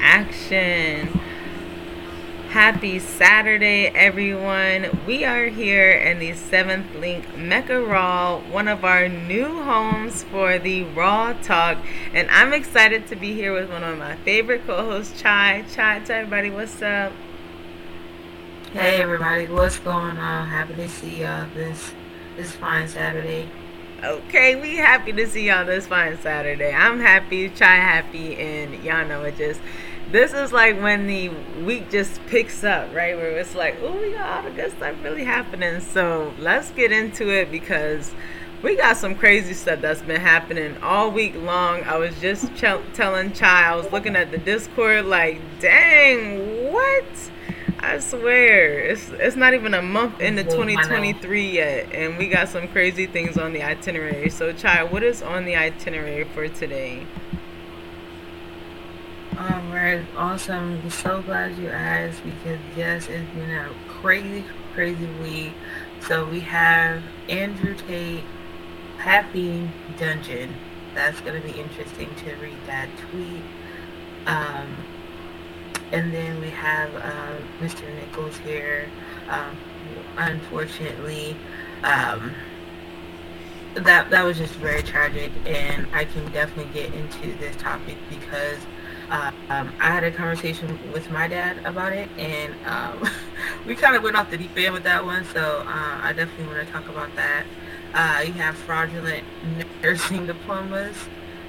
action. Happy Saturday, everyone. We are here in the 7th Link Mecca Raw, one of our new homes for the Raw Talk. And I'm excited to be here with one of my favorite co hosts, Chy. Chy, tell everybody what's up. Hey, everybody, what's going on? Happy to see y'all this, this fine Saturday. Okay, we happy to see y'all this fine Saturday. I'm happy, Chy happy, and y'all know it just this is like when the week just picks up, right? Where it's like, oh, we got all the good stuff really happening. So let's get into it because we got some crazy stuff that's been happening all week long. I was just ch- telling Chy, I was looking at the Discord, like, dang, what? I swear, it's it's not even a month into 2023 yet, and we got some crazy things on the itinerary. So, Chy, what is on the itinerary for today? Um, right, awesome. I'm so glad you asked because yes, it's been a crazy, crazy week. So we have Andrew Tate, Happy Dungeon. That's gonna be interesting to read that tweet. Um, and then we have Mr. Nichols here. Um, unfortunately, um, that that was just very tragic, and I can definitely get into this topic because uh, um, I had a conversation with my dad about it, and um, we kind of went off the deep end with that one. So uh, I definitely want to talk about that. Uh, you have fraudulent nursing diplomas.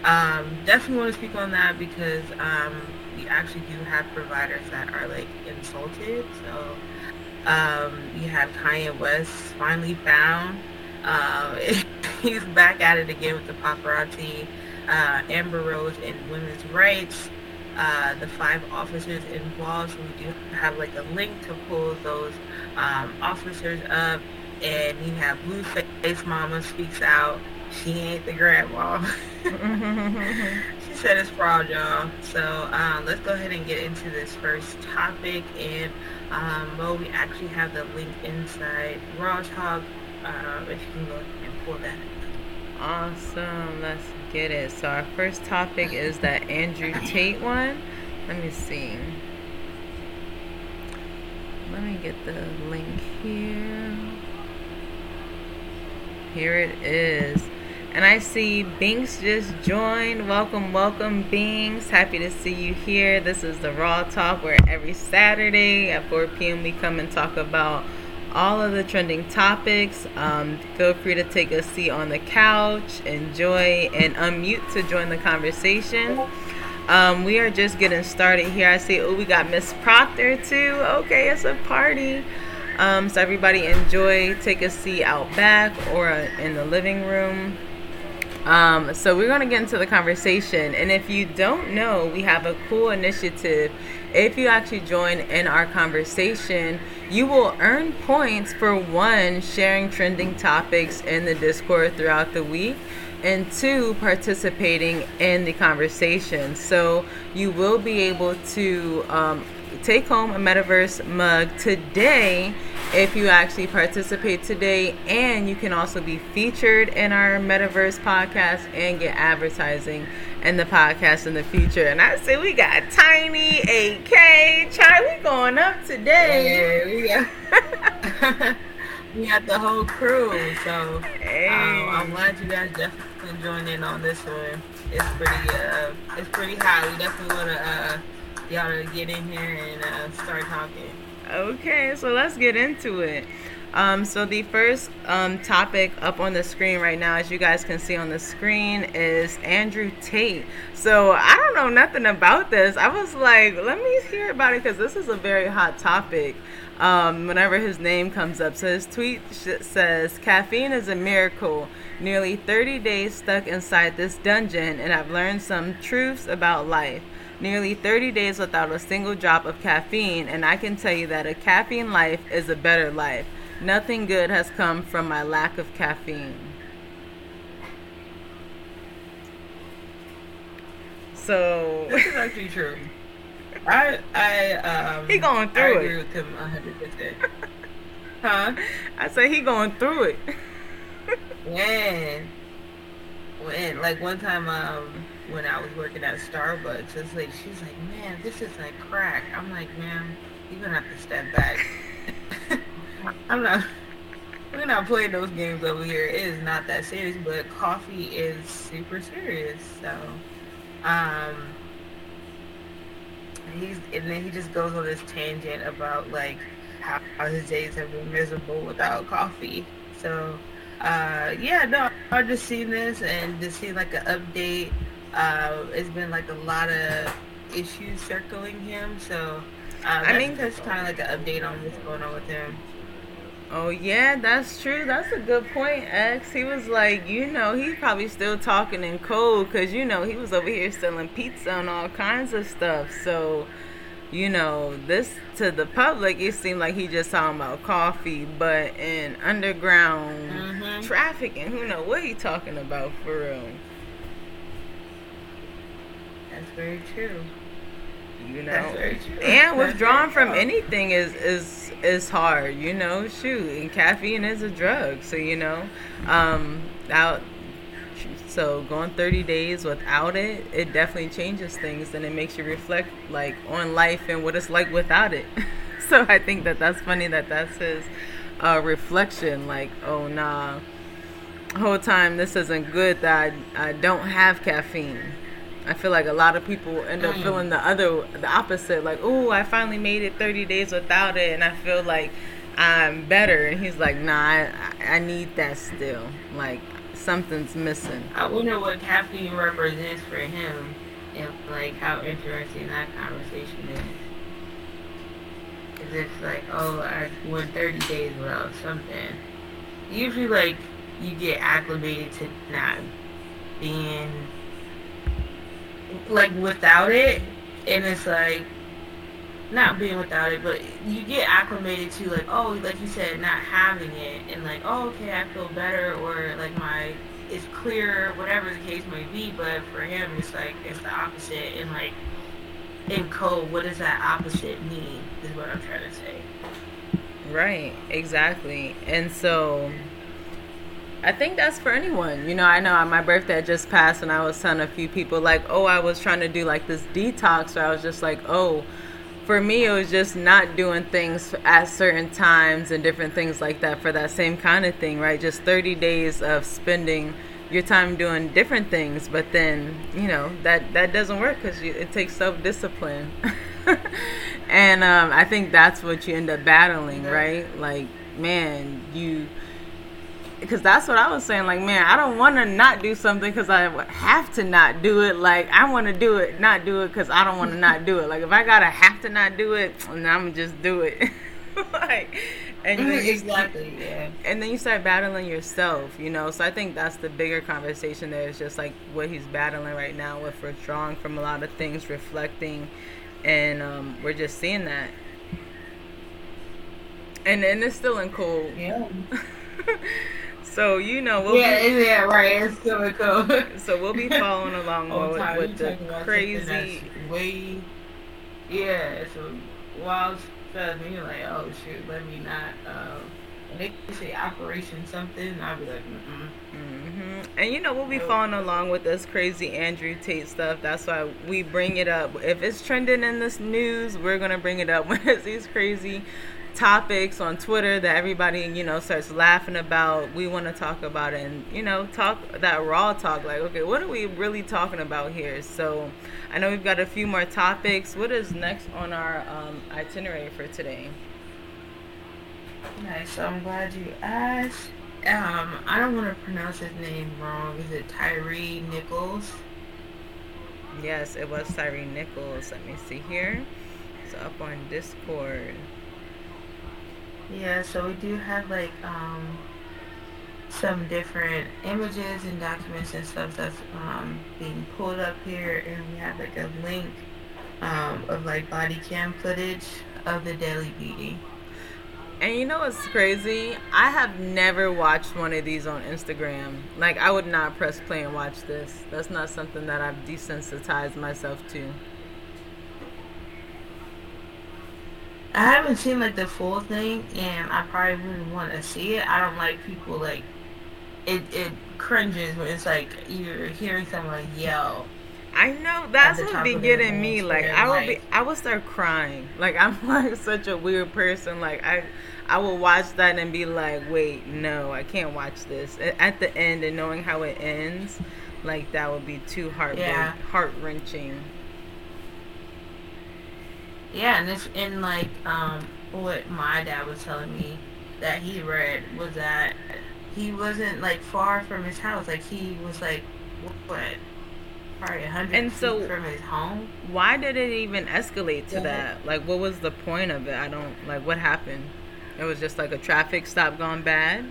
Um, definitely want to speak on that because um, we actually do have providers that are like insulted. So um, you have Kanye West finally found. Uh, he's back at it again with the paparazzi. Uh, Amber Rose and women's rights uh, the five officers involved. So we do have like a link to pull those um, officers up. And you have Blueface Mama speaks out. She ain't the grandma. said it's fraud, y'all. So uh, let's go ahead and get into this first topic. And um, well, we actually have the link inside Raw Talk. Uh, if you can go and pull that. Awesome. Let's get it. So our first topic is that Andrew Tate one. Let me see. Let me get the link here. Here it is. And I see Binks just joined. Welcome, welcome, Binks. Happy to see you here. This is the Raw Talk where every Saturday at 4 p.m. we come and talk about all of the trending topics. Um, feel free to take a seat on the couch, enjoy, and unmute to join the conversation. Um, we are just getting started here. I see, oh, we got Miss Proctor too. Okay, it's a party. Um, so everybody enjoy. Take a seat out back or in the living room. Um, so we're going to get into the conversation. And if you don't know, we have a cool initiative. If you actually join in our conversation, you will earn points for one, sharing trending topics in the Discord throughout the week, and two, participating in the conversation. So you will be able to um, take home a metaverse mug today. If you actually participate today and you can also be featured in our metaverse podcast and get advertising in the podcast in the future. And i say we got tiny ak chai we going up today. Yeah, we got, we got the whole crew so hey. um, i'm glad you guys definitely joined in on this one. It's pretty uh it's pretty high. We definitely want to uh y'all to get in here and uh, start talking. Okay, so let's get into it. Um, so the first um, topic up on the screen right now, as you guys can see on the screen, is Andrew Tate. So I don't know nothing about this. I was like, let me hear about it because this is a very hot topic. Um, whenever his name comes up, so his tweet says, "Caffeine is a miracle. Nearly 30 days stuck inside this dungeon, and I've learned some truths about life." Nearly 30 days without a single drop of caffeine, and I can tell you that a caffeine life is a better life. Nothing good has come from my lack of caffeine. So this is actually true. I I um he going through I agree it. with him 100. percent Huh? I say he going through it. when when like one time um when I was working at Starbucks. It's like she's like, man, this is like crack. I'm like, man, you're gonna have to step back. I'm not. We're not playing those games over here. It is not that serious, but coffee is super serious. So, um, he's and then he just goes on this tangent about like how, his days have been miserable without coffee. So, uh, yeah, no, I just seen this and just seen like an update. Uh, it's been like a lot of issues circling him. So, uh, I mean, that's kind of like an update on what's going on with him. Oh yeah, that's true. That's a good point, X. He was like, you know, he's probably still talking in code because you know he was over here selling pizza and all kinds of stuff. So, you know, this to the public, it seemed like he just talking about coffee, but in underground mm-hmm. trafficking, who know what he talking about for real. That's very true. You know, and withdrawing from anything is is is hard. You know, shoot, and caffeine is a drug. So you know, um, out. So going 30 days without it, it definitely changes things, and it makes you reflect like on life and what it's like without it. so I think that that's funny that that's his uh, reflection. Like, oh nah, whole time this isn't good that I, I don't have caffeine I feel like a lot of people end up mm. feeling the other, the opposite. Like, oh, I finally made it 30 days without it, and I feel like I'm better. And he's like, nah, I, I need that still. Like, something's missing. I wonder what caffeine represents for him, and like how interesting that conversation is. Is it's like, oh, I went 30 days without something. Usually, like, you get acclimated to not being like without it, and it's like not being without it, but you get acclimated to like oh, like you said, not having it, and like oh, okay, I feel better, or like my it's clear, whatever the case may be. But for him, it's like it's the opposite, and like in code, what does that opposite mean? Is what I'm trying to say. Right, exactly, and so I think that's for anyone. You know, I know my birthday just passed, and I was telling a few people like, "Oh, I was trying to do like this detox." So I was just like, "Oh." For me, it was just not doing things at certain times and different things like that for that same kind of thing, right? Just 30 days of spending your time doing different things, but then you know that that doesn't work because it takes self discipline, and um, I think that's what you end up battling, right? Like, man, you because that's what I was saying. Like, man, I don't want to not do something because I have to not do it. Like, I want to do it, not do it because I don't want to not do it. Like, if I gotta have to not do it, then I'm gonna just do it. like, and then you, exactly, yeah. And then you start battling yourself, you know. So I think that's the bigger conversation. There is just like what he's battling right now with withdrawing from a lot of things, reflecting, and um, we're just seeing that. And and it's still in cold. Yeah. So you know, we'll yeah, be, yeah, right. It's still cool. so we'll be following along oh, with, with the crazy way. Yeah, so wild stuff. And you're like, oh shoot, let me not. Uh, they say Operation something, I'll be like, mm hmm And you know, we'll be following along with this crazy Andrew Tate stuff. That's why we bring it up. If it's trending in this news, we're gonna bring it up when it's these crazy topics on Twitter that everybody, you know, starts laughing about. We want to talk about it and, you know, talk that raw talk. Like, okay, what are we really talking about here? So I know we've got a few more topics. What is next on our um, itinerary for today? Nice. So I'm glad you asked. Um, I don't want to pronounce his name wrong. Is it Tyre Nichols? Yes, it was Tyre Nichols. Let me see here. So up on Discord. Yeah, so we do have like um, some different images and documents and stuff that's um, being pulled up here, and we have like a link um, of like body cam footage of the Daily Beauty. And you know what's crazy? I have never watched one of these on Instagram. Like I would not press play and watch this. That's not something that I've desensitized myself to. I haven't seen like the full thing, and I probably wouldn't want to see it. I don't like people like it. It cringes when it's like you're hearing someone yell, I know that's what be getting me. Like I would be, I would start crying. Like I'm like such a weird person. Like I, I will watch that and be like, wait, no, I can't watch this. At the end and knowing how it ends, like that would be too heart yeah. heart wrenching. Yeah, and it's in like um what my dad was telling me that he read was that he wasn't like far from his house. Like he was like what probably a hundred and so from his home. Why did it even escalate to yeah. that? Like, what was the point of it? I don't like what happened. It was just like a traffic stop gone bad.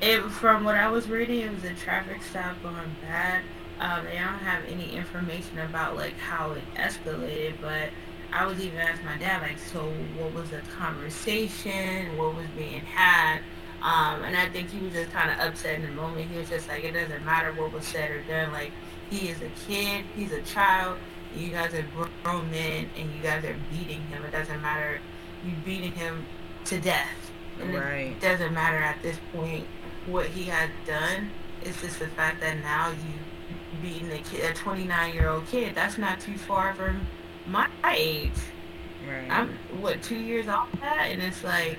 It from what I was reading, it was a traffic stop gone bad. Um, they don't have any information about like how it escalated, but I was even asked my dad like, so what was the conversation? What was being had? Um, and I think he was just kind of upset in the moment. He was just like, it doesn't matter what was said or done. Like, he is a kid, he's a child. You guys are grown men, and you guys are beating him. It doesn't matter. You beating him to death, and right. it doesn't matter at this point what he had done. It's just the fact that now you beating a kid, a 29 year old kid. That's not too far from my age. Right. I'm what two years off that, and it's like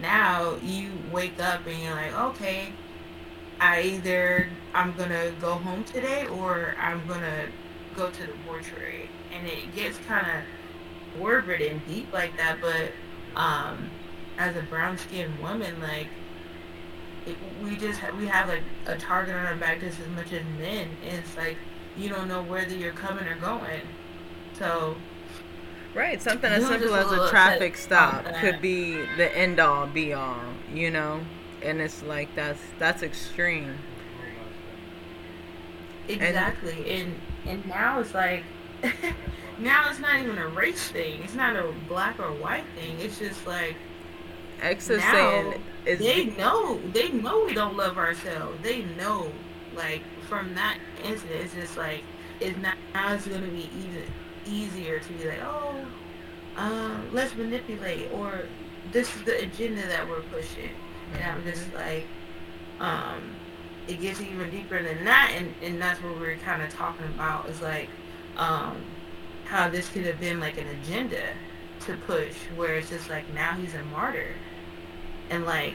now you wake up and you're like, okay, I either I'm gonna go home today or I'm gonna go to the mortuary, and it gets kind of morbid and deep like that. But um, as a brown skinned woman, like it, we just ha- we have like a target on our back just as much as men. And it's like you don't know whether you're coming or going. So Right, something as simple as a traffic stop could be the end all be all, you know? And it's like that's that's extreme. Exactly. And and, and now it's like now it's not even a race thing. It's not a black or white thing. It's just like X is saying they know they know we don't love ourselves. They know like from that incident it's just like it's not now it's gonna be easy easier to be like, oh, um, let's manipulate, or this is the agenda that we're pushing. And I'm just like, um, it gets even deeper than that, and, and that's what we are kind of talking about is like, um, how this could have been like an agenda to push, where it's just like now he's a martyr, and like.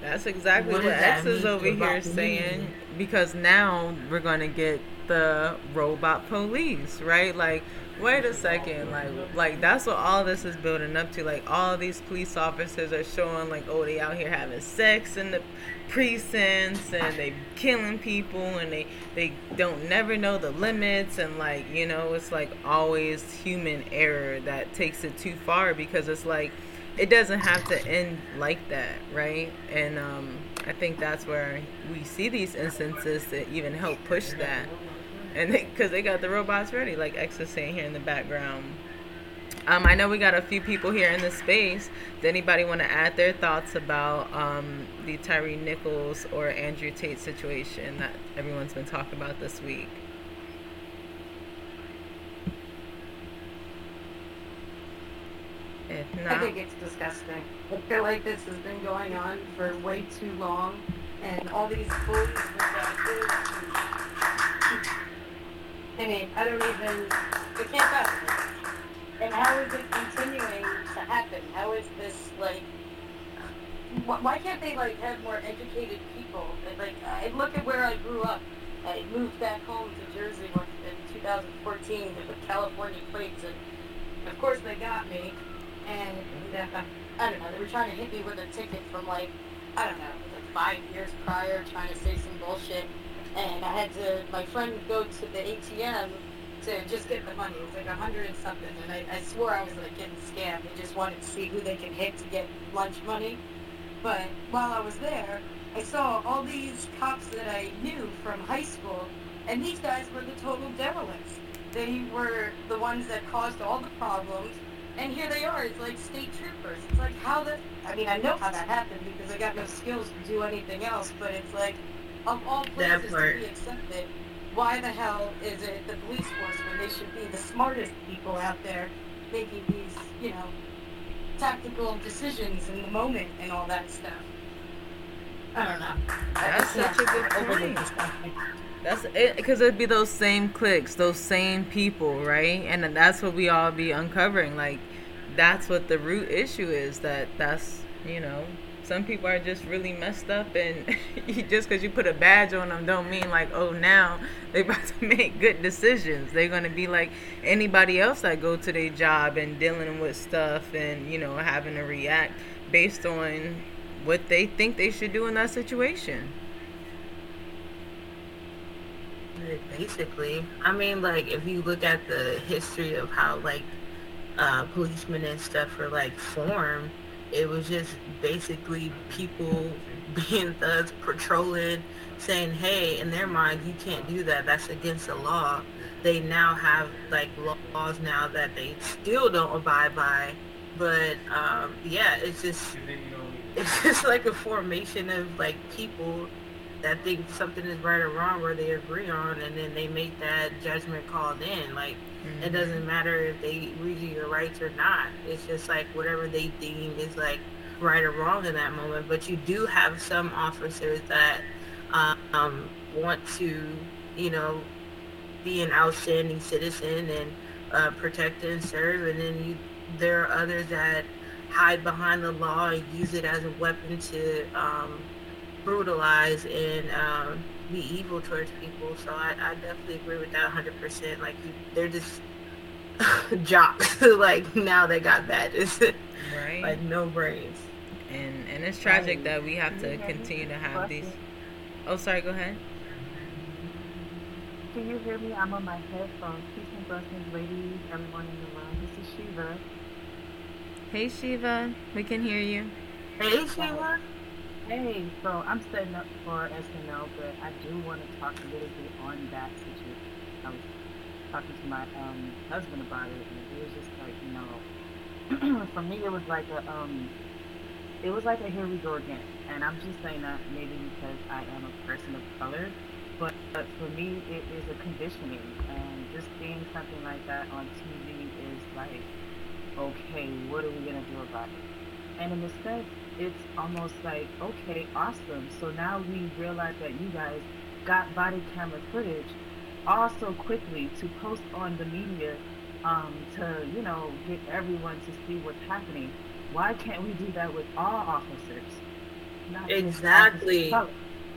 That's exactly what, what X is over here saying. Because now we're going to get the robot police, right? Like, wait a second, like, like that's what all this is building up to. Like, all these police officers are showing, like, oh, they out here having sex in the precincts and they killing people and they they don't never know the limits and like you know it's like always human error that takes it too far because it's like it doesn't have to end like that right and um i think that's where we see these instances that even help push that and because they, they, got the robots ready, like X is saying here in the background. Um, I know we got a few people here in the space. Does anybody want to add their thoughts about um, the Tyre Nichols or Andrew Tate situation that everyone's been talking about this week? I think it's disgusting. I feel like this has been going on for way too long, and all these bullies I mean, I don't even, we can't pass And how is it continuing to happen? How is this, like, why can't they, like, have more educated people? Like, I look at where I grew up. I moved back home to Jersey in 2014 with California plates, and of course they got me. And I don't know, they were trying to hit me with a ticket from like, I don't know, like five years prior, trying to say some bullshit and I had to, my friend would go to the ATM to just get the money. It was like a hundred and something, and I, I swore I was like getting scammed. They just wanted to see who they can hit to get lunch money. But while I was there, I saw all these cops that I knew from high school, and these guys were the total derelicts. They were the ones that caused all the problems, and here they are, it's like state troopers. It's like how the, I mean, I know how that happened because I got no skills to do anything else, but it's like, of all places to be accepted, why the hell is it the police force when they should be the smartest people out there making these, you know, tactical decisions in the moment and all that stuff? I don't know. That's such a good point. That's it, because it'd be those same clicks, those same people, right? And that's what we all be uncovering. Like, that's what the root issue is. That that's you know, some people are just really messed up, and just because you put a badge on them, don't mean like, oh, now they're about to make good decisions. They're gonna be like anybody else that go to their job and dealing with stuff, and you know, having to react based on what they think they should do in that situation. Basically, I mean, like if you look at the history of how like uh, policemen and stuff are like formed, it was just basically people being thugs, patrolling, saying, "Hey," in their mind, you can't do that. That's against the law. They now have like laws now that they still don't abide by. But um, yeah, it's just it's just like a formation of like people that think something is right or wrong or they agree on and then they make that judgment call then like mm-hmm. it doesn't matter if they read you your rights or not. It's just like whatever they deem is like right or wrong in that moment. But you do have some officers that um, want to you know be an outstanding citizen and uh, protect and serve. And then you there are others that hide behind the law and use it as a weapon to um, brutalize and um, be evil towards people. So I, I, definitely agree with that 100%. Like, you, they're just jocks. like, now they got badges. Right. like, no brains. And, and it's tragic that we have to continue to have these. Oh, sorry, go ahead. Can you hear me? I'm on my headphones. Peace and blessings, ladies, everyone in the room. This is Shiva. Hey, Shiva. We can hear you. Hey, Shiva. Hey, so I'm setting up for SNL, but I do want to talk a little bit on that situation. I was talking to my um, husband about it, and it was just like, you know, for me, it was like a, um, it was like a here we go again. And I'm just saying that maybe because I am a person of color, but, but for me, it is a conditioning, and just seeing something like that on TV is like, okay, what are we gonna do about it? And in a sense, it's almost like, okay, awesome. So now we realize that you guys got body camera footage all so quickly to post on the media um, to, you know, get everyone to see what's happening. Why can't we do that with all officers? Not exactly.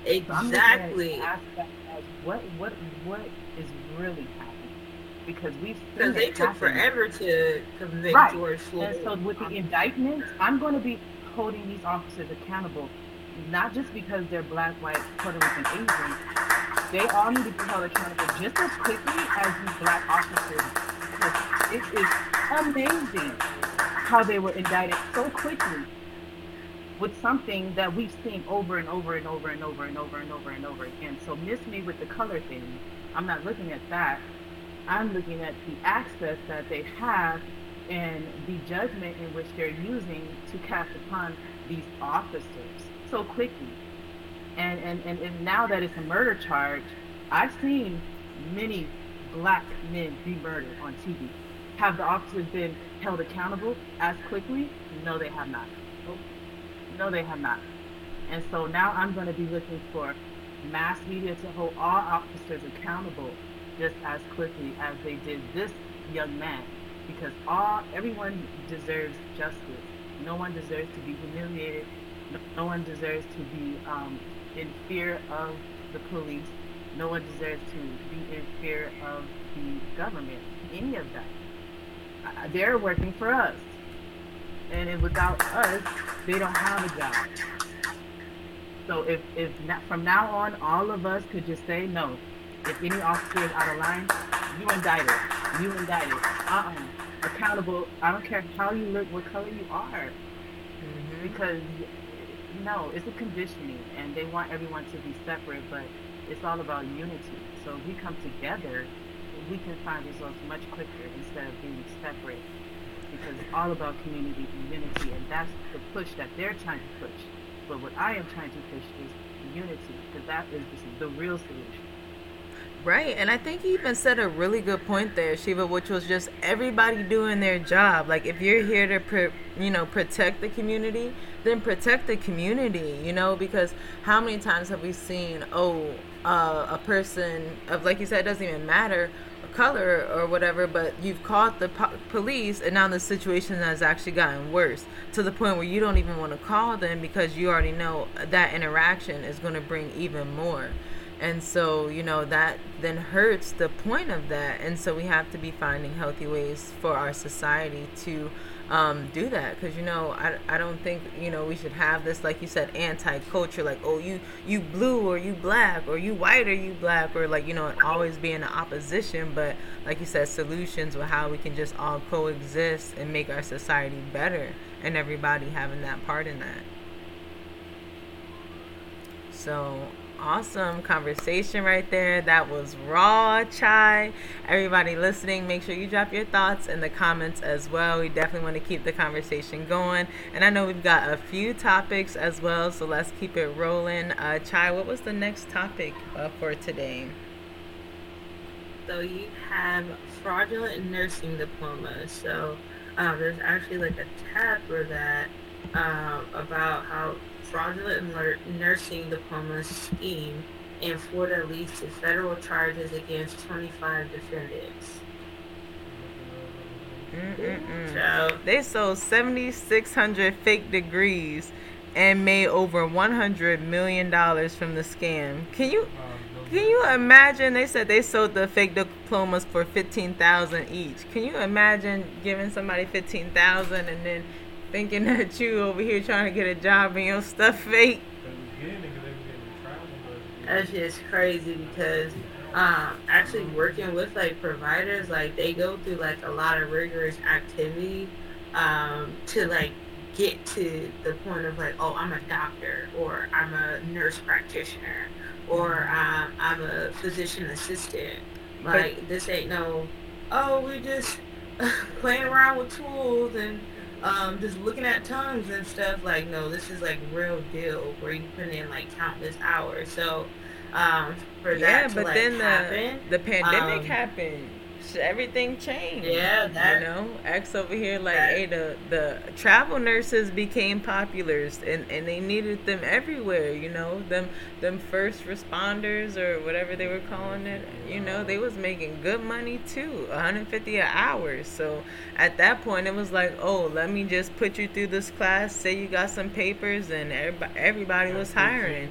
Exactly. So what what what is really happening? Because we've because they took forever to convict right. George Floyd. And so with the indictments, I'm going to be holding these officers accountable, not just because they're black, white, Puerto Rican, Asian. They all need to be held accountable just as quickly as these black officers. It is amazing how they were indicted so quickly with something that we've seen over and over and over and over and over and over and over again. So miss me with the color thing. I'm not looking at that. I'm looking at the access that they have and the judgment in which they're using to cast upon these officers so quickly. And, and, and, and now that it's a murder charge, I've seen many black men be murdered on TV. Have the officers been held accountable as quickly? No, they have not. Oh, no, they have not. And so now I'm going to be looking for mass media to hold all officers accountable just as quickly as they did this young man because all everyone deserves justice. No one deserves to be humiliated. No, one deserves to be um, in fear of the police. No one deserves to be in fear of the government. Any of that. They're working for us, and without us, they don't have a job. So if if not, from now on, all of us could just say no. If any officer is out of line, you indicted. You indicted. Uh-uh. Accountable. I don't care how you look, what color you are. Mm-hmm. Because, no, it's a conditioning, and they want everyone to be separate, but it's all about unity. So if we come together, we can find results much quicker instead of being separate. Because it's all about community and unity, and that's the push that they're trying to push. But what I am trying to push is unity, because that is the real solution. Right, and I think he even said a really good point there, Shiva, which was just everybody doing their job. Like if you're here to, you know, protect the community, then protect the community. You know, because how many times have we seen, oh, uh, a person of like you said, it doesn't even matter color or whatever, but you've called the po- police, and now the situation has actually gotten worse to the point where you don't even want to call them because you already know that interaction is going to bring even more and so you know that then hurts the point of that. And so we have to be finding healthy ways for our society to um, do that. Because you know I, I don't think you know we should have this like you said anti-culture like oh you you blue or you black or you white or you black or like you know always be in the opposition. But like you said solutions with how we can just all coexist and make our society better and everybody having that part in that. So awesome conversation right there. That was raw Chy. Everybody listening, make sure you drop your thoughts in the comments as well. We definitely want to keep the conversation going. And I know we've got a few topics as well, so let's keep it rolling. Uh, Chy, what was the next topic uh, for today? So you have fraudulent nursing diplomas. So um, there's actually like a tab for that um, about how fraudulent nursing diploma scheme in Florida leads to federal charges against 25 defendants. So, they sold 7,600 fake degrees and made over 100 million dollars from the scam. Can you can you imagine? They said they sold the fake diplomas for 15,000 each. Can you imagine giving somebody 15,000 and then thinking that you over here trying to get a job and your stuff fake. That's just crazy because um, actually working with like providers, like they go through like a lot of rigorous activity um, to like get to the point of like, oh, I'm a doctor or I'm a nurse practitioner or um, I'm a physician assistant. Like this ain't no, oh, we just playing around with tools and um, just looking at tongues and stuff, like, no, this is like real deal where you put in like countless hours. So, um, for yeah, that to, but like, then the the pandemic um, happened everything changed. Yeah, that, you know, X over here like, that, hey, the the travel nurses became popular, and and they needed them everywhere. You know, them them first responders or whatever they were calling it. You know, they was making good money too, 150 an hour. So at that point, it was like, oh, let me just put you through this class. Say you got some papers, and everybody everybody was hiring.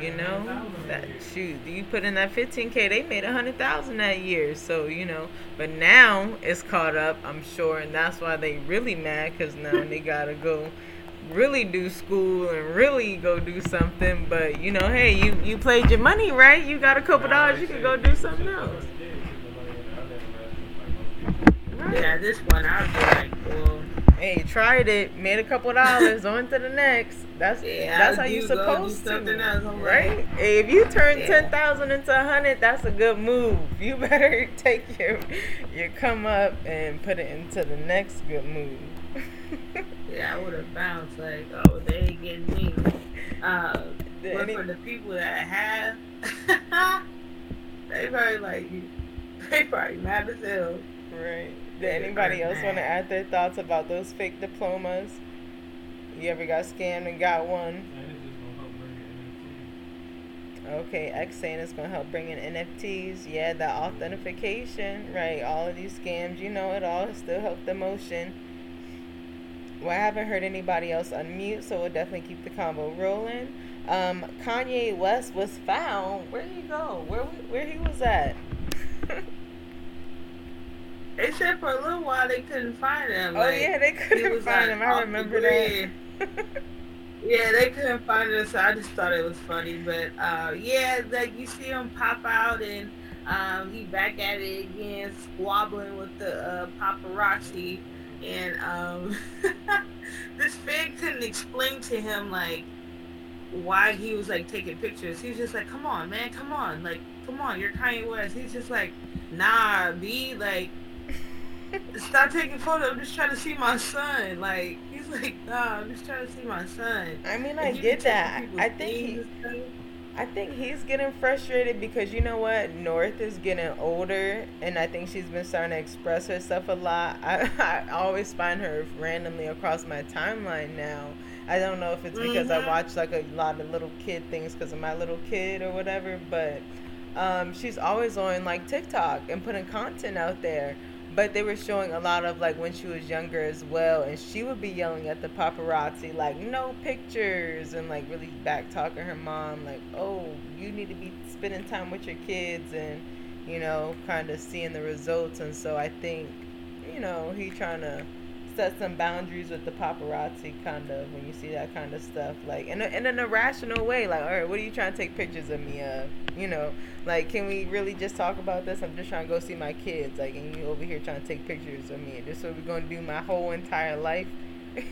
You know, that shoot, you put in that 15k, they made a hundred thousand that year. So you know but now it's caught up, I'm sure, and that's why they really mad because now they gotta go really do school and really go do something. But you know, hey, you you played your money right. You got a couple dollars, you can go do something else. Right. Yeah, this one I was like, well hey, tried it, made a couple dollars, on to the next. That's yeah, that's how you supposed to, right? Hey, if you turn yeah. ten thousand into a hundred, that's a good move. You better take your your come up and put it into the next good move. yeah, I would have bounced like, oh, they ain't getting me. Uh, but any- for the people that have, they probably like, they probably mad as hell. Right. Did anybody else want to add their thoughts about those fake diplomas? You ever got scammed and got one? Okay, X saying it's gonna help bring in NFTs. Yeah, the authentication, right? All of these scams, you know, it all still help the motion. Well, I haven't heard anybody else unmute, so we'll definitely keep the combo rolling. Um, Kanye West was found. Where did he go? Where where he was at? They said for a little while they couldn't find him. Oh like, yeah, they couldn't find like, him. I remember that. yeah, they couldn't find us. so I just thought it was funny. But uh, yeah, like you see him pop out and um, he back at it again, squabbling with the uh, paparazzi. And um, this fan couldn't explain to him like why he was like taking pictures. He was just like, "Come on, man, come on, like, come on, you're Kanye West." He's just like, "Nah, be like." Stop taking photos. I'm just trying to see my son. Like like, nah, I'm just trying to see my son. I mean, I get that. I think he, I think he's getting frustrated because you know what? North is getting older, and I think she's been starting to express herself a lot. I, I always find her randomly across my timeline now. I don't know if it's because mm-hmm. I watch like a lot of little kid things because of my little kid or whatever, but um, she's always on like TikTok and putting content out there but they were showing a lot of like when she was younger as well and she would be yelling at the paparazzi like no pictures and like really back talking her mom like oh you need to be spending time with your kids and you know kind of seeing the results and so i think you know he trying to set some boundaries with the paparazzi kind of when you see that kind of stuff like in, a, in an irrational way like all right what are you trying to take pictures of me of? You know like can we really just talk about this? I'm just trying to go see my kids like and you over here trying to take pictures of me and this is what we're going to do my whole entire life?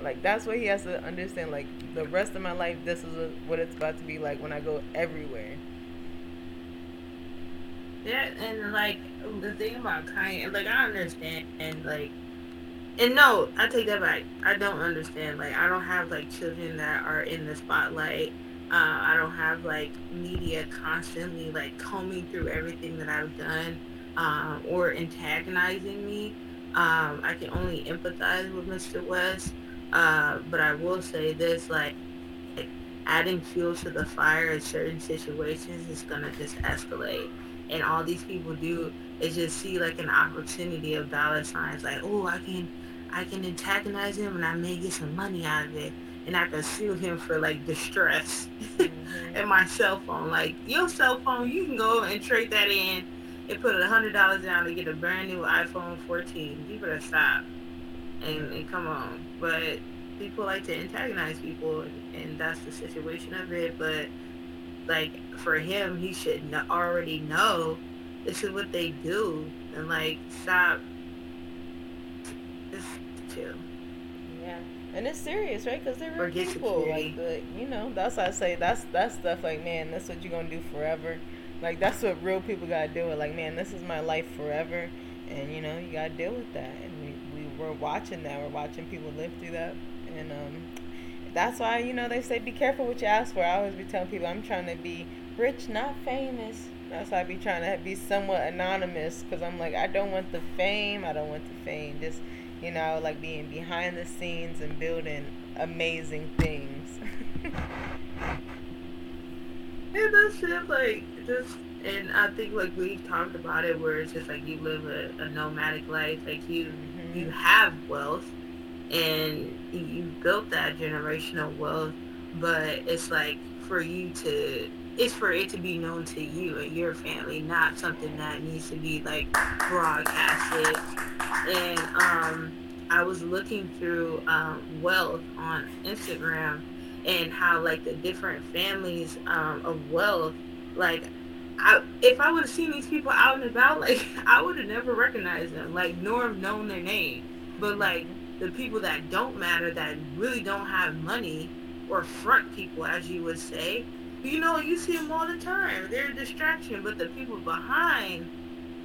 Like that's what he has to understand like the rest of my life this is what it's about to be like when i go everywhere. Yeah and like the thing about Kanye, like I understand, and like and no, I take that back. I don't understand. Like, I don't have like children that are in the spotlight. Uh, I don't have like media constantly like combing through everything that I've done uh, or antagonizing me. Um, I can only empathize with Mr. West, uh, but I will say this: like, like adding fuel to the fire in certain situations is gonna just escalate. And all these people do is just see like an opportunity of dollar signs, like, oh, I can I can antagonize him and I may get some money out of it. And I can sue him for like distress mm-hmm. and my cell phone. Like your cell phone, you can go and trade that in and put a hundred dollars down to get a brand new iPhone 14. You better stop and, and come on. But people like to antagonize people, and that's the situation of it. But like for him, he should already know this is what they do, and like stop too. Yeah, and it's serious, right? Because they're real people. Like, the, you know, that's why I say that's that's stuff. Like, man, that's what you're gonna do forever. Like, that's what real people gotta do. It like, man, this is my life forever, and you know, you gotta deal with that. And we we're watching that. We're watching people live through that, and um, that's why you know they say be careful what you ask for. I always be telling people I'm trying to be rich, not famous. That's why I be trying to be somewhat anonymous because I'm like I don't want the fame. I don't want the fame. Just you know, like being behind the scenes and building amazing things. yeah, that's it. Like, just, and I think like we've talked about it, where it's just like you live a, a nomadic life, like you mm-hmm. you have wealth, and you built that generational wealth, but it's like for you to it's for it to be known to you and your family, not something that needs to be like broadcasted. And um, I was looking through um, wealth on Instagram and how like the different families um, of wealth, like I, if I would have seen these people out and about, like I would have never recognized them, like nor have known their name. But like the people that don't matter, that really don't have money, or front people, as you would say, you know, you see them all the time. They're a distraction, but the people behind,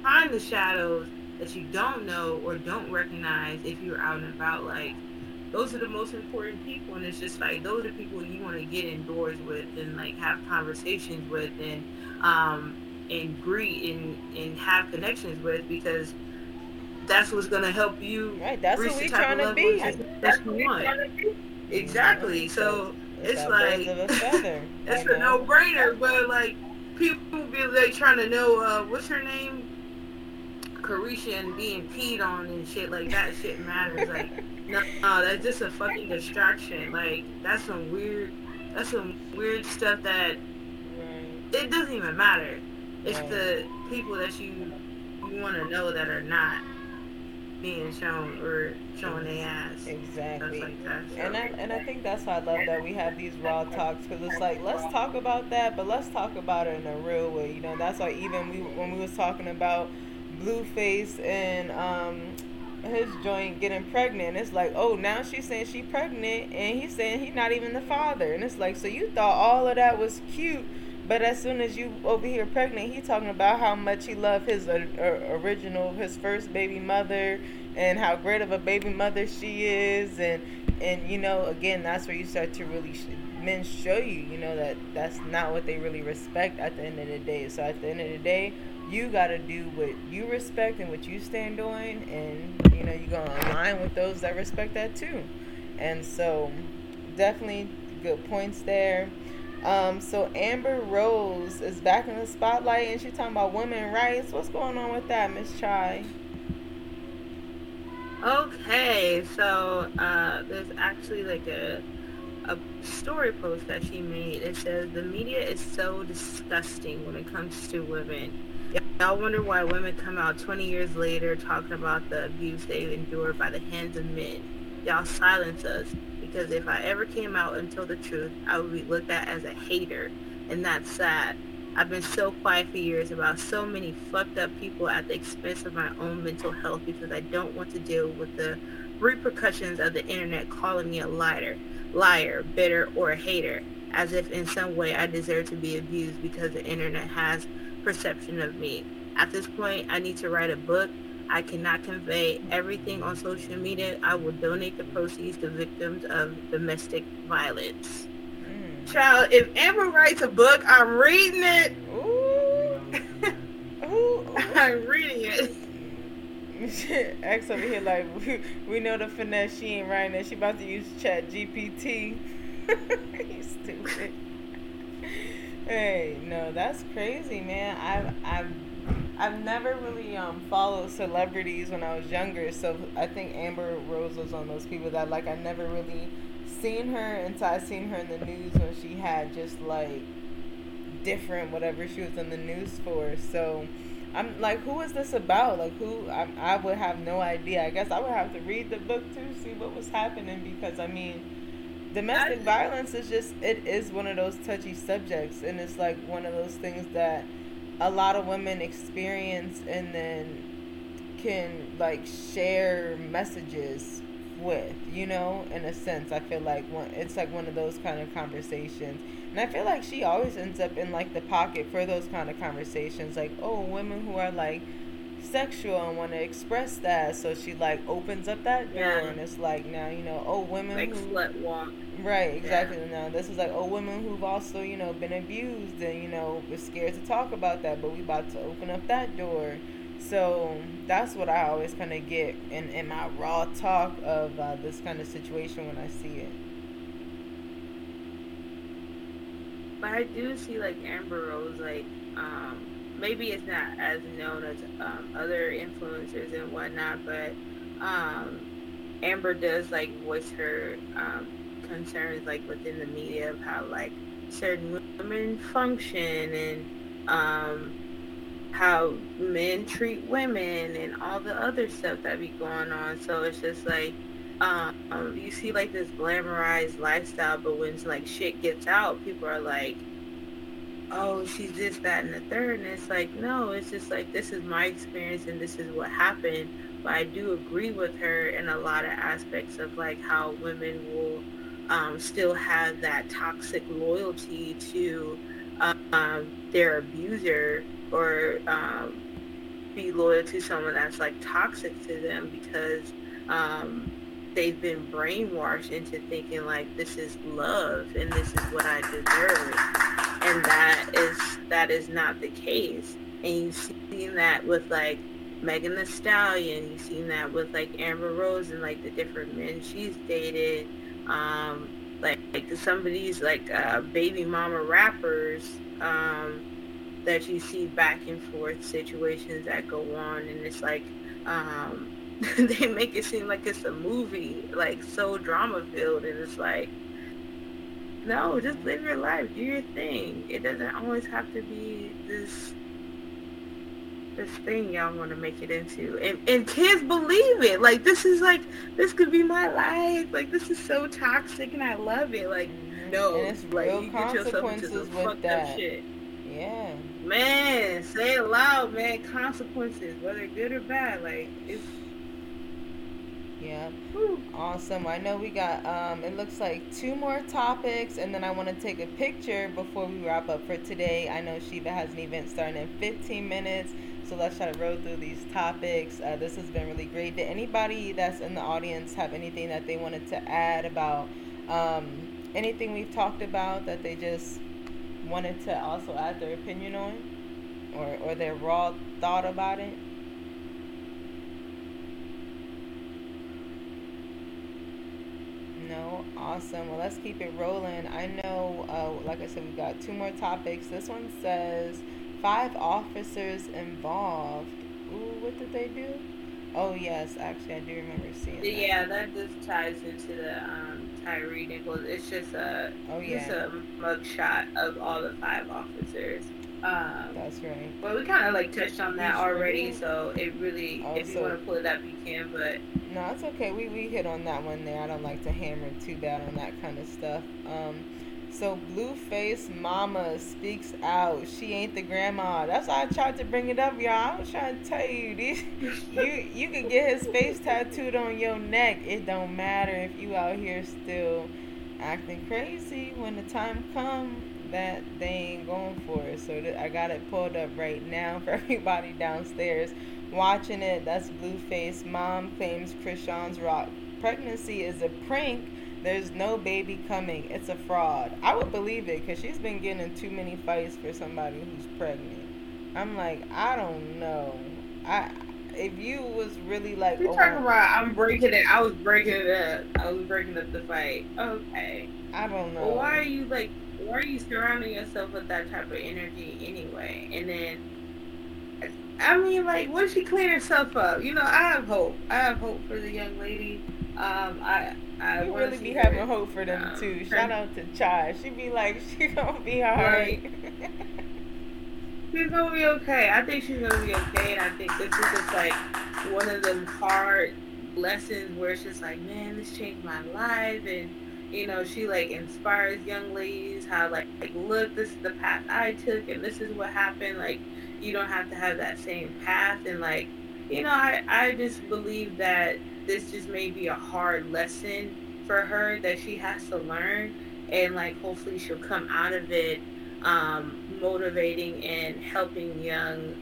behind the shadows that you don't know or don't recognize if you're out and about, like those are the most important people. And it's just like those are the people you want to get indoors with and like have conversations with and um and greet and and have connections with because that's what's gonna help you. Right, that's what we're trying to be. That's what we want. Exactly. So it's like it's a no brainer. But like people be like trying to know uh, what's her name, Carisha, and being peed on and shit like that. Shit matters. Like no, no, that's just a fucking distraction. Like that's some weird. That's some weird stuff that right. it doesn't even matter. It's right. the people that you you want to know that are not being shown or showing their ass. Exactly. Like so. And I and I think that's why I love that we have these raw talks because it's like let's talk about that, but let's talk about it in a real way. You know, that's why even we when we was talking about Blueface and um his joint getting pregnant. It's like, oh, now she's saying she pregnant, and he's saying he's not even the father. And it's like, so you thought all of that was cute, but as soon as you over here pregnant, he talking about how much he loved his uh, uh, original, his first baby mother, and how great of a baby mother she is, and and you know, again, that's where you start to really, men show you, you know, that that's not what they really respect at the end of the day. So at the end of the day, you got to do what you respect and what you stand on, and you know, you're going to align with those that respect that too. And so, definitely good points there. Um, so Amber Rose is back in the spotlight, and she's talking about women rights. What's going on with that, Miss Chy? Okay, so uh, there's actually like a a story post that she made. It says the media is so disgusting when it comes to women. Y'all wonder why women come out 20 years later talking about the abuse they've endured by the hands of men. Y'all silence us because if I ever came out and told the truth, I would be looked at as a hater, and that's sad. I've been so quiet for years about so many fucked up people at the expense of my own mental health because I don't want to deal with the repercussions of the internet calling me a liar liar, bitter, or a hater, as if in some way I deserve to be abused because the internet has perception of me. At this point, I need to write a book. I cannot convey everything on social media. I will donate the proceeds to victims of domestic violence. Mm. Child, if Amber writes a book, I'm reading it. Ooh. Ooh. I'm reading it. X over here like we, we know the finesse. She ain't writing it. She about to use Chat GPT. you stupid. hey, no, that's crazy, man. I've I've I've never really um followed celebrities when I was younger, so I think Amber Rose was one of those people that like I never really seen her until I seen her in the news when she had just like different whatever she was in the news for. So I'm like, who is this about? Like, who? I, I would have no idea. I guess I would have to read the book to see what was happening because I mean, domestic violence is just it is one of those touchy subjects, and it's like one of those things that a lot of women experience and then can like share messages with, you know, in a sense. I feel like one, it's like one of those kind of conversations and I feel like she always ends up in like the pocket for those kind of conversations. Like, oh, women who are like sexual and want to express that. So she like opens up that door yeah. and it's like now, you know, oh, women like who. Slut walk. Right, exactly. Yeah. Now this is like, oh, women who've also, you know, been abused and, you know, were scared to talk about that, but we about to open up that door. So that's what I always kind of get in, in my raw talk of uh, this kind of situation when I see it. but I do see like Amber Rose, like um, maybe it's not as known as um, other influencers and whatnot, but um, Amber does like voice her um, concerns like within the media of how like certain women function and um, how men treat women and all the other stuff that be going on. So it's just like um, you see like this glamorized lifestyle, but when like shit gets out, people are like, "Oh, she's this, that, and the third. And it's like, no, it's just like this is my experience and this is what happened. But I do agree with her in a lot of aspects of like how women will um, still have that toxic loyalty to um, their abuser or um, be loyal to someone that's like toxic to them because um, they've been brainwashed into thinking like this is love and this is what I deserve, and that is that is not the case. And you've seen that with like Megan Thee Stallion. You've seen that with like Amber Rose and like the different men she's dated. Um, like, like some of these like uh, baby mama rappers um, that you see back and forth situations that go on, and it's like um, they make it seem like it's a movie, like so drama filled, and it's like, no, just live your life, do your thing. It doesn't always have to be this this thing y'all want to make it into, and and kids believe it. Like this is like this could be my life. Like this is so toxic, and I love it. Like no, and it's like you get yourself into some fucked that. up shit. Yeah. Man, say it loud, man. Consequences, whether good or bad, like it's yeah. Awesome. I know we got um it looks like two more topics and then I want to take a picture before we wrap up for today. I know Shiva has an event starting in 15 minutes. So let's try to roll through these topics. Uh, this has been really great. Did anybody that's in the audience have anything that they wanted to add about um, anything we've talked about that they just wanted to also add their opinion on, or or their raw thought about it? No, awesome. Well, let's keep it rolling. I know, uh, like I said, we've got two more topics. This one says five officers involved. Ooh, what did they do? Oh yes, actually, I do remember seeing. That. Yeah, that just ties into the um, Tyre Nichols. It's just a oh yeah, just a mugshot of all the five officers. Um, That's right. But we kind of like touched on that already, so it really, Oh, if you want to pull it up, you can. But No, it's okay. We we hit on that one there. I don't like to hammer too bad on that kind of stuff. Um, so Blueface Mama speaks out. She ain't the grandma. That's why I tried to bring it up, y'all. I was trying to tell you, these, you you could get his face tattooed on your neck. It don't matter if you out here still acting crazy. When the time come, that they ain't going for it. So th- I got it pulled up right now for everybody downstairs watching it. That's Blueface. Mom claims Chrisean Rock's pregnancy is a prank. There's no baby coming. It's a fraud. I would believe it because she's been getting in too many fights for somebody who's pregnant. I'm like, I don't know. I if you was really like, you're oh, talking about I'm breaking it. I was breaking it up. I was breaking up the fight. Okay. I don't know. Well, why are you like? Why are you surrounding yourself with that type of energy anyway? And then, I mean, like, once she clean herself up, you know, I have hope. I have hope for the young lady. Um, I, I You really be having hope for them um, too. Shout out to Chy. She be like, she gonna be alright. She's gonna be okay. I think she's gonna be okay, and I think this is just like one of them hard lessons where it's just like, man, this changed my life, and you know, she like inspires young ladies how like, like look, this is the path I took, and this is what happened. Like, you don't have to have that same path, and like, you know, I I just believe that this just may be a hard lesson for her that she has to learn, and like hopefully she'll come out of it um, motivating and helping young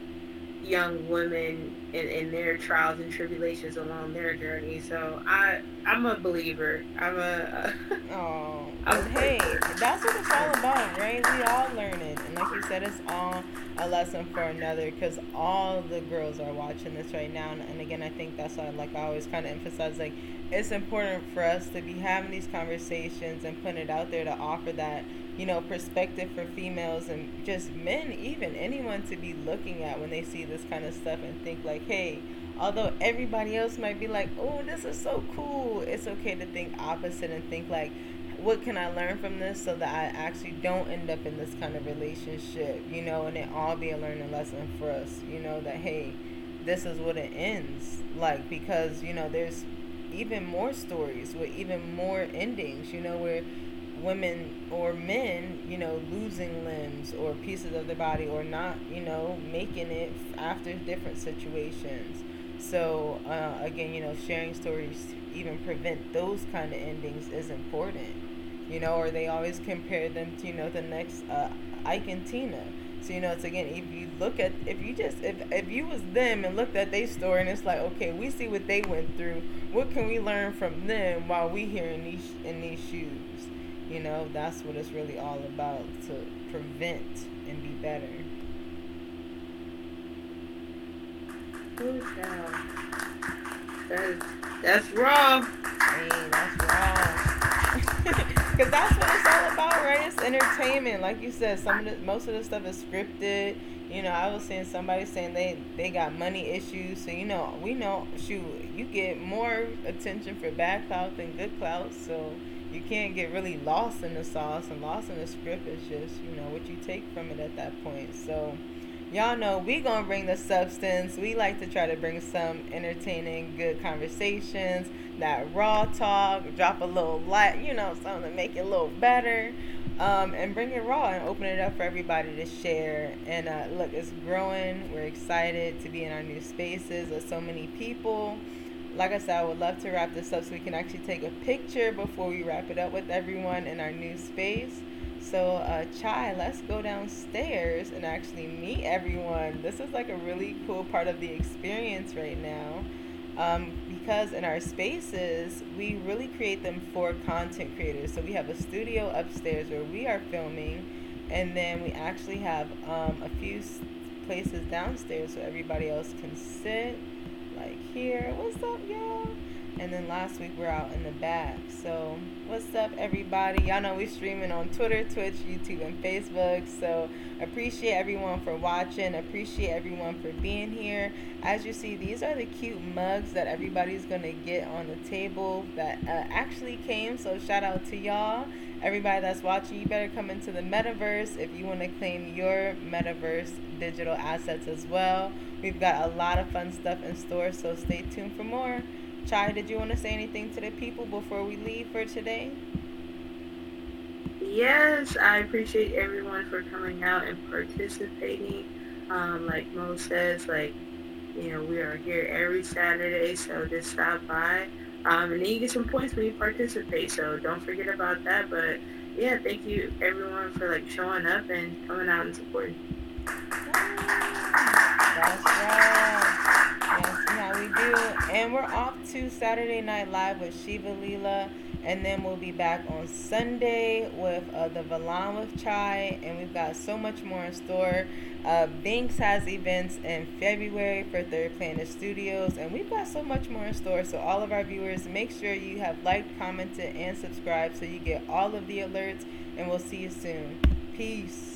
young women in, in their trials and tribulations along their journey. So I I'm a believer. I'm a Oh, I but was hey, like- that's what it's all about, right? We all learn it, and like you said, it's all a lesson for another. Because all the girls are watching this right now, and, and again, I think that's why, like I always kind of emphasize, like it's important for us to be having these conversations and putting it out there to offer that, you know, perspective for females and just men, even anyone, to be looking at when they see this kind of stuff and think like, hey. Although everybody else might be like, "Oh, this is so cool," it's okay to think opposite and think like, what can I learn from this so that I actually don't end up in this kind of relationship, you know, and it all be a learning lesson for us, you know, that hey, this is what it ends. Like because, you know, there's even more stories with even more endings, you know, where women or men, you know, losing limbs or pieces of their body or not, you know, making it after different situations. So, uh, again, you know, sharing stories to even prevent those kind of endings is important you know, or they always compare them to, you know, the next uh, Ike and Tina. So, you know, it's again, if you look at, if you just, if, if you was them and looked at their story and it's like, okay, we see what they went through, what can we learn from them while we here in these, in these shoes? You know, that's what it's really all about, to prevent and be better. Good job. That's that's raw. Hey, that's wrong. Because that's what it's all about, right? It's entertainment. Like you said, some of the, most of the stuff is scripted. You know, I was seeing somebody saying they they got money issues. So you know, we know, shoot, you get more attention for bad clout than good clout. So you can't get really lost in the sauce and lost in the script. It's just you know what you take from it at that point. So y'all know we gonna bring the substance. We like to try to bring some entertaining, good conversations, that raw talk, drop a little light, you know, something to make it a little better, um, and bring it raw and open it up for everybody to share. And uh, look, it's growing. We're excited to be in our new spaces with so many people. Like I said, I would love to wrap this up so we can actually take a picture before we wrap it up with everyone in our new space. So, uh, Chy, let's go downstairs and actually meet everyone. This is like a really cool part of the experience right now. um, because in our spaces we really create them for content creators so we have a studio upstairs where we are filming and then we actually have um, a few places downstairs so everybody else can sit here. What's up y'all? And then last week we're out in the back. So what's up everybody? Y'all know we streaming on twitter twitch youtube and facebook. So appreciate everyone for watching. Appreciate everyone for being here. As you see these are the cute mugs that everybody's gonna get on the table that uh, actually came. So shout out to y'all. Everybody that's watching you better come into the metaverse if you want to claim your metaverse digital assets as well we've got a lot of fun stuff in store so stay tuned for more Chy, did you want to say anything to the people before we leave for today? Yes, I appreciate everyone for coming out and participating. Um, like Mo says, like, you know, we are here every Saturday, so just stop by. Um, and then you get some points when you participate, so don't forget about that. But yeah, thank you everyone for like showing up and coming out and supporting. That's right. How we do. And we're off to Saturday Night Live with Shiva Leela. And then we'll be back on Sunday with uh, the Valan with Chy. And we've got so much more in store. Uh, Binks has events in February for Third Planet Studios. And we've got so much more in store. So, all of our viewers, make sure you have liked, commented, and subscribed so you get all of the alerts. And we'll see you soon. Peace.